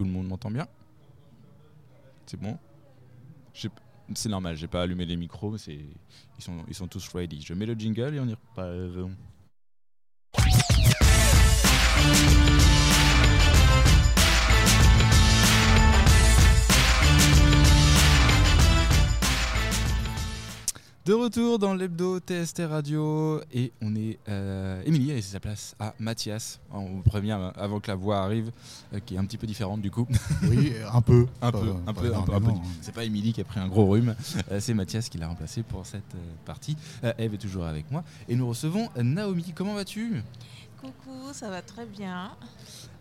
Tout le monde m'entend bien C'est bon C'est normal, j'ai pas allumé les micros, ils sont, ils sont tous ready. Je mets le jingle et on y repart. De retour dans l'hebdo TST Radio et on est euh, Émilie a laissé sa place à Mathias. On vous prévient avant que la voix arrive, euh, qui est un petit peu différente du coup. Oui, un peu. un, peu un, peu, un, peu, C'est pas Émilie qui a pris un gros rhume, euh, c'est Mathias qui l'a remplacé pour cette partie. Eve est toujours avec moi et nous recevons Naomi. Comment vas-tu? Coucou, ça va très bien.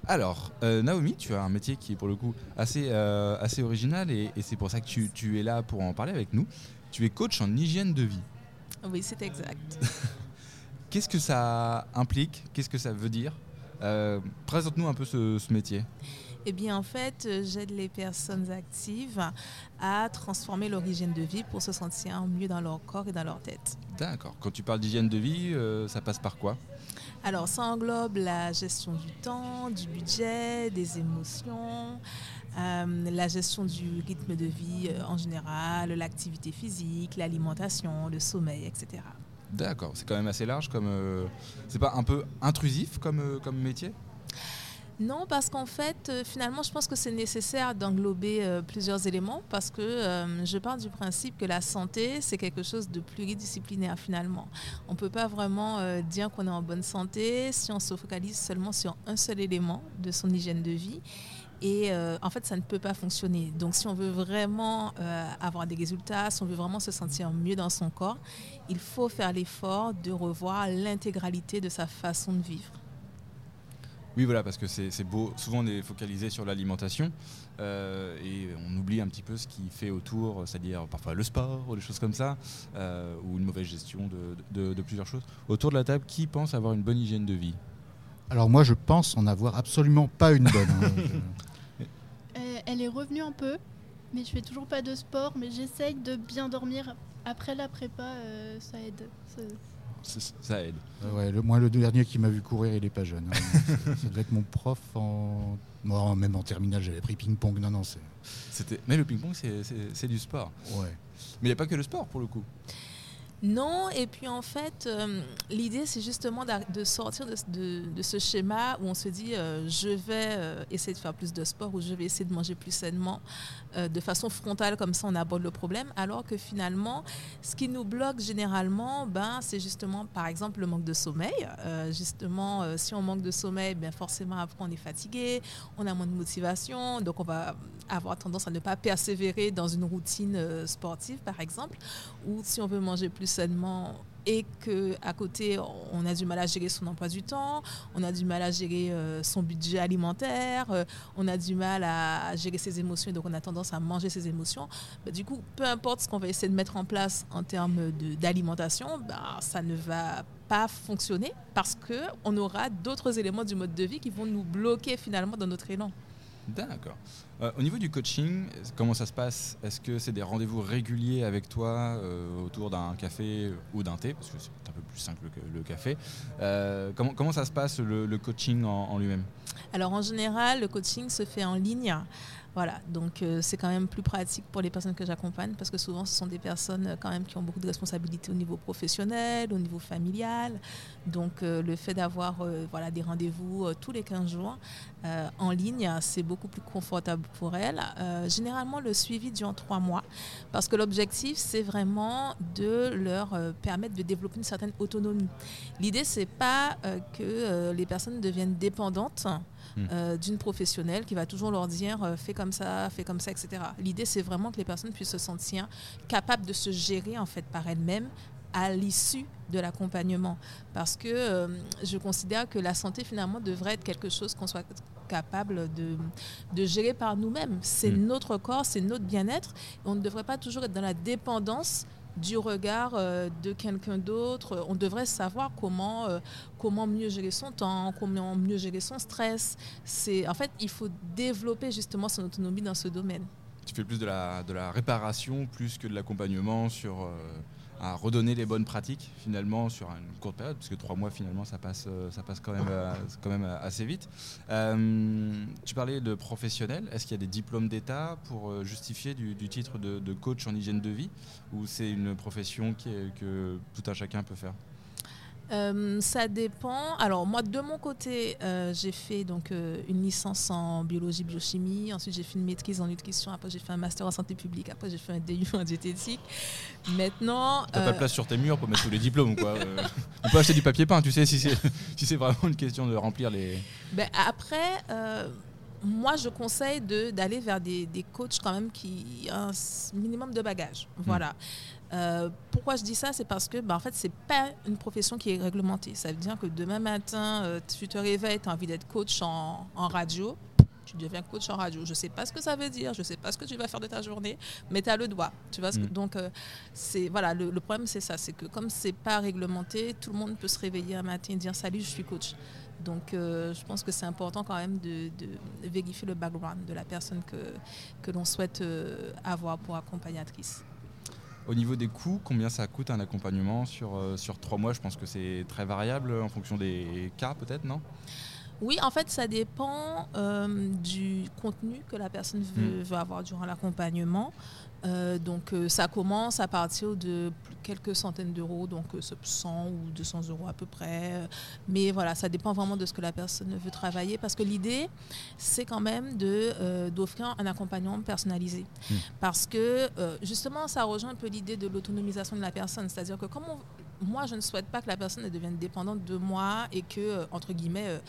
Alors, Naomi, tu as un métier qui est pour le coup assez, assez original et, c'est pour ça que tu, tu, es là pour en parler avec nous. Tu es coach en hygiène de vie. Oui, c'est exact. Qu'est-ce que ça implique? Qu'est-ce que ça veut dire? Euh, Présente-nous un peu ce, métier. Eh bien, en fait, j'aide les personnes actives à transformer leur hygiène de vie pour se sentir mieux dans leur corps et dans leur tête. D'accord. Quand tu parles d'hygiène de vie, euh, ça passe par quoi? Alors, ça englobe la gestion du temps, du budget, des émotions, euh, la gestion du rythme de vie euh, en général, l'activité physique, l'alimentation, le sommeil, etc. D'accord, c'est quand même assez large comme. Euh, c'est pas un peu intrusif comme, comme métier? Non, parce qu'en fait, finalement, je pense que c'est nécessaire d'englober plusieurs éléments parce que je pars du principe que la santé, c'est quelque chose de pluridisciplinaire finalement. On ne peut pas vraiment dire qu'on est en bonne santé si on se focalise seulement sur un seul élément de son hygiène de vie. Et euh, en fait, ça ne peut pas fonctionner. Donc, si on veut vraiment euh, avoir des résultats, si on veut vraiment se sentir mieux dans son corps, il faut faire l'effort de revoir l'intégralité de sa façon de vivre. Oui, voilà, parce que c'est beau. Souvent, on est focalisé sur l'alimentation euh, et on oublie un petit peu ce qui fait autour, c'est-à-dire parfois le sport ou des choses comme ça, ou une mauvaise gestion de, de, plusieurs choses. Autour de la table, qui pense avoir une bonne hygiène de vie? Alors moi, je pense en avoir absolument pas une bonne. Hein. elle est revenue un peu, mais je fais toujours pas de sport, mais j'essaye de bien dormir. Après la prépa, euh, ça aide. Ça, aide. ouais, le, moi, le dernier qui m'a vu courir, il est pas jeune. Hein. ça, devait être mon prof en. même en terminale, j'avais pris ping-pong. Non, non, c'est. Mais le ping-pong, c'est du sport. Ouais. Mais il n'y a pas que le sport pour le coup. Non, et puis en fait, euh, l'idée c'est justement de sortir de, ce schéma où on se dit euh, je vais euh, essayer de faire plus de sport ou je vais essayer de manger plus sainement. de façon frontale, comme ça on aborde le problème, alors que finalement, ce qui nous bloque généralement, ben, c'est justement par exemple le manque de sommeil. justement, si on manque de sommeil, ben, forcément après on est fatigué, on a moins de motivation, donc on va avoir tendance à ne pas persévérer dans une routine sportive par exemple, ou si on veut manger plus sainement et que à côté on a du mal à gérer son emploi du temps, on a du mal à gérer euh, son budget alimentaire, euh, on a du mal à gérer ses émotions, donc on a tendance à manger ses émotions. Bah, du coup, peu importe ce qu'on va essayer de mettre en place en termes d'alimentation, bah, ça ne va pas fonctionner parce que on aura d'autres éléments du mode de vie qui vont nous bloquer finalement dans notre élan. D'accord. Euh, au niveau du coaching, comment ça se passe? Est-ce que c'est des rendez-vous réguliers avec toi euh, autour d'un café ou d'un thé? Parce que c'est un peu plus simple que le café. Euh, comment, comment ça se passe le, coaching en lui-même? Alors en général, le coaching se fait en ligne. Voilà, donc euh, c'est quand même plus pratique pour les personnes que j'accompagne parce que souvent ce sont des personnes euh, quand même qui ont beaucoup de responsabilités au niveau professionnel, au niveau familial. Donc euh, le fait d'avoir des rendez-vous tous les 15 jours en ligne, c'est beaucoup plus confortable pour elles. généralement, le suivi dure trois mois parce que l'objectif, c'est vraiment de leur permettre de développer une certaine autonomie. L'idée, c'est pas que les personnes deviennent dépendantes. Euh, d'une professionnelle qui va toujours leur dire euh, fais comme ça, fais comme ça, etc. L'idée, c'est vraiment que les personnes puissent se sentir capables de se gérer en fait par elles-mêmes à l'issue de l'accompagnement. Parce que euh, je considère que la santé, finalement, devrait être quelque chose qu'on soit capable de, de gérer par nous-mêmes. C'est hmm. notre corps, c'est notre bien-être. On ne devrait pas toujours être dans la dépendance du regard euh, de quelqu'un d'autre. On devrait savoir comment, euh, comment mieux gérer son temps, comment mieux gérer son stress. En fait, il faut développer justement son autonomie dans ce domaine. tu fais plus de la, de la réparation plus que de l'accompagnement sur à redonner les bonnes pratiques finalement sur une courte période, parce que trois mois finalement ça passe, euh, ça passe quand, même, euh, quand même assez vite. Euh, tu parlais de professionnel, est-ce qu'il y a des diplômes d'État pour justifier du, titre de, coach en hygiène de vie, ou c'est une profession que tout un chacun peut faire? Euh, ça dépend. Alors moi, de mon côté, euh, j'ai fait donc euh, une licence en biologie, biochimie. Ensuite, j'ai fait une maîtrise en nutrition. Après, j'ai fait un master en santé publique. Après, j'ai fait un DU en diététique. Maintenant, t'as pas de place sur tes murs pour mettre tous les diplômes, quoi. on peut acheter du papier peint, tu sais, si c'est si c'est vraiment une question de remplir les. Ben, après moi, je conseille d'aller vers des, des, coachs quand même qui ont un minimum de bagages. Voilà. Euh, pourquoi je dis ça? C'est parce que, bah, en fait, c'est pas une profession qui est réglementée. Ça veut dire que demain matin, euh, tu te réveilles, tu as envie d'être coach en, en, radio, tu deviens coach en radio. Je sais pas ce que ça veut dire, je sais pas ce que tu vas faire de ta journée, mais tu as le doigt. Tu vois, mm. donc euh, c'est voilà, le, problème c'est ça, c'est que comme c'est pas réglementé, tout le monde peut se réveiller un matin et dire salut, je suis coach. Donc, je pense que c'est important quand même de, vérifier le background de la personne que, que l'on souhaite avoir pour accompagnatrice. Au niveau des coûts, combien ça coûte un accompagnement sur, euh, sur trois mois? Je pense que c'est très variable en fonction des cas, peut-être, non? Oui, en fait, ça dépend euh, du contenu que la personne veut, veut avoir durant l'accompagnement. Euh, donc euh, ça commence à partir de quelques centaines d'euros, donc 100 euh, ou 200 euros à peu près. Mais voilà, ça dépend vraiment de ce que la personne veut travailler parce que l'idée, c'est quand même de, d'offrir un accompagnement personnalisé. Hmm. Parce que justement, ça rejoint un peu l'idée de l'autonomisation de la personne. C'est-à-dire que comme on, moi, je ne souhaite pas que la personne devienne dépendante de moi et que, euh, entre guillemets,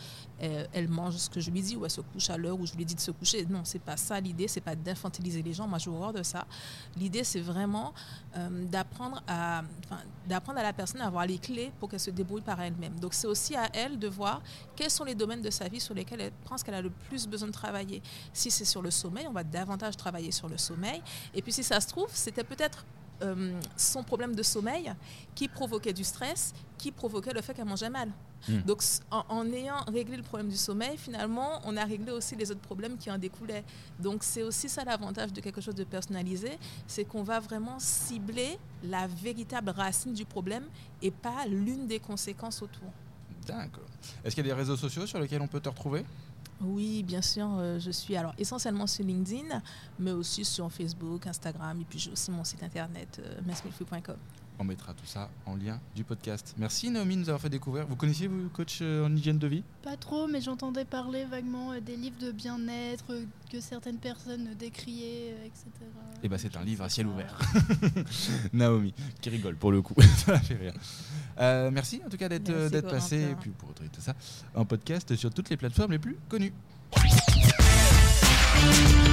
euh, elle, mange ce que je lui dis ou elle se couche à l'heure où je lui dis de se coucher. Non, c'est pas ça l'idée, c'est pas d'infantiliser les gens. Moi, j'ai horreur de ça. L'idée, c'est vraiment euh, d'apprendre à, d'apprendre à la personne à avoir les clés pour qu'elle se débrouille par elle-même. Donc, c'est aussi à elle de voir quels sont les domaines de sa vie sur lesquels elle pense qu'elle a le plus besoin de travailler. Si c'est sur le sommeil, on va davantage travailler sur le sommeil. Et puis, si ça se trouve, c'était peut-être euh, son problème de sommeil qui provoquait du stress, qui provoquait le fait qu'elle mangeait mal. Hmm. Donc en, ayant réglé le problème du sommeil, finalement, on a réglé aussi les autres problèmes qui en découlaient. Donc c'est aussi ça l'avantage de quelque chose de personnalisé, c'est qu'on va vraiment cibler la véritable racine du problème et pas l'une des conséquences autour. D'accord. Est-ce qu'il y a des réseaux sociaux sur lesquels on peut te retrouver? Oui, bien sûr, euh, je suis alors essentiellement sur LinkedIn, mais aussi sur Facebook, Instagram, et puis j'ai aussi mon site internet, euh, On mettra tout ça en lien du podcast. Merci Naomi de nous avoir fait découvrir. Vous connaissiez vous coach euh, en hygiène de vie? Pas trop, mais j'entendais parler vaguement des livres de bien-être que certaines personnes décriaient, etc. Et bah c'est un livre à ciel ouvert. Naomi, qui rigole pour le coup. ça fait rire. merci en tout cas d'être passé et puis pour retrouver tout ça en podcast sur toutes les plateformes les plus connues. Thank you.